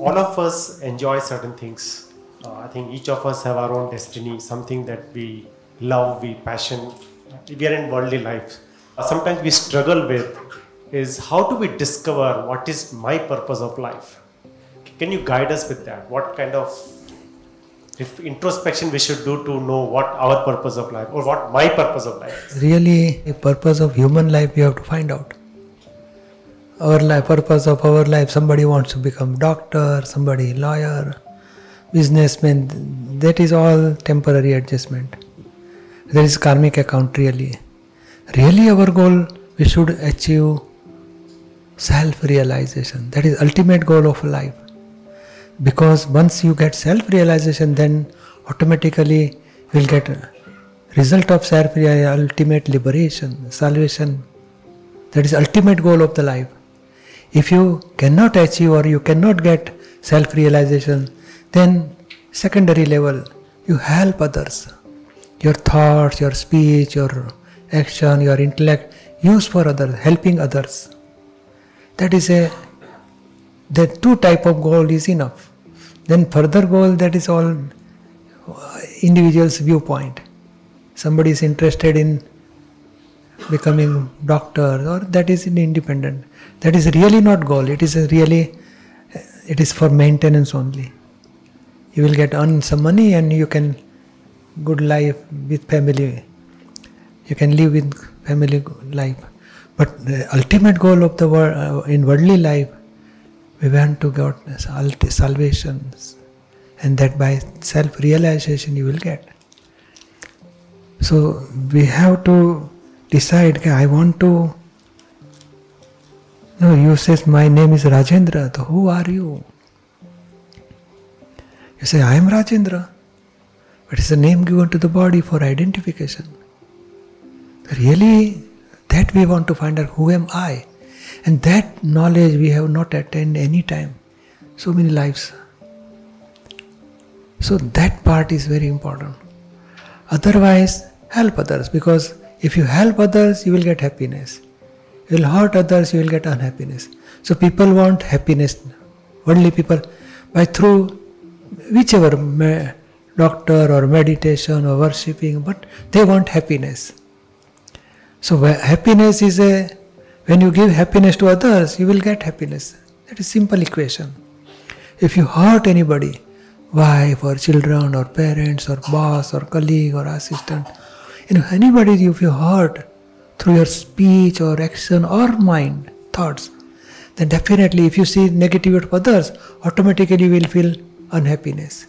all of us enjoy certain things. Uh, I think each of us have our own destiny, something that we love, we passion. We are in worldly life. Uh, sometimes we struggle with is how do we discover what is my purpose of life? Can you guide us with that? What kind of if introspection we should do to know what our purpose of life or what my purpose of life is? Really, the purpose of human life we have to find out. Our life, purpose of our life, somebody wants to become doctor, somebody lawyer, businessman, that is all temporary adjustment. There is karmic account really. Really our goal, we should achieve self-realization. That is ultimate goal of life. Because once you get self-realization, then automatically you will get result of self-realization, ultimate liberation, salvation. That is ultimate goal of the life. If you cannot achieve or you cannot get self-realization, then secondary level, you help others. Your thoughts, your speech, your action, your intellect, use for others, helping others. That is a the two type of goal is enough. Then further goal that is all uh, individual's viewpoint. Somebody is interested in becoming doctor or that is independent. That is really not goal. It is really it is for maintenance only. You will get earn some money and you can good life with family. You can live with family life. But the ultimate goal of the world uh, in worldly life, we want to get salvation, and that by self-realization you will get. So we have to decide. I want to. No, you says my name is Rajendra. So who are you? You say I am Rajendra, but it's a name given to the body for identification. Really, that we want to find out who am I? And that knowledge we have not attained any time. So many lives. So that part is very important. Otherwise, help others because if you help others, you will get happiness. You will hurt others, you will get unhappiness. So people want happiness. Only people by through whichever doctor or meditation or worshipping, but they want happiness. So happiness is a when you give happiness to others, you will get happiness. That is simple equation. If you hurt anybody, wife or children or parents or boss or colleague or assistant, you know anybody if you hurt through your speech or action or mind, thoughts, then definitely if you see negativity of others, automatically you will feel unhappiness.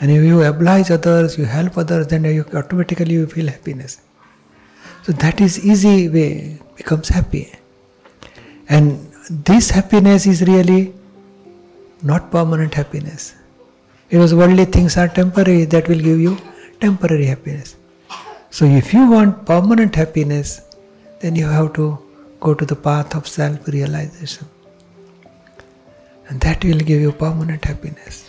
And if you oblige others, you help others, then you automatically you feel happiness. So that is easy way becomes happy. And this happiness is really not permanent happiness. Because worldly things are temporary, that will give you temporary happiness. So if you want permanent happiness, then you have to go to the path of self realization. And that will give you permanent happiness.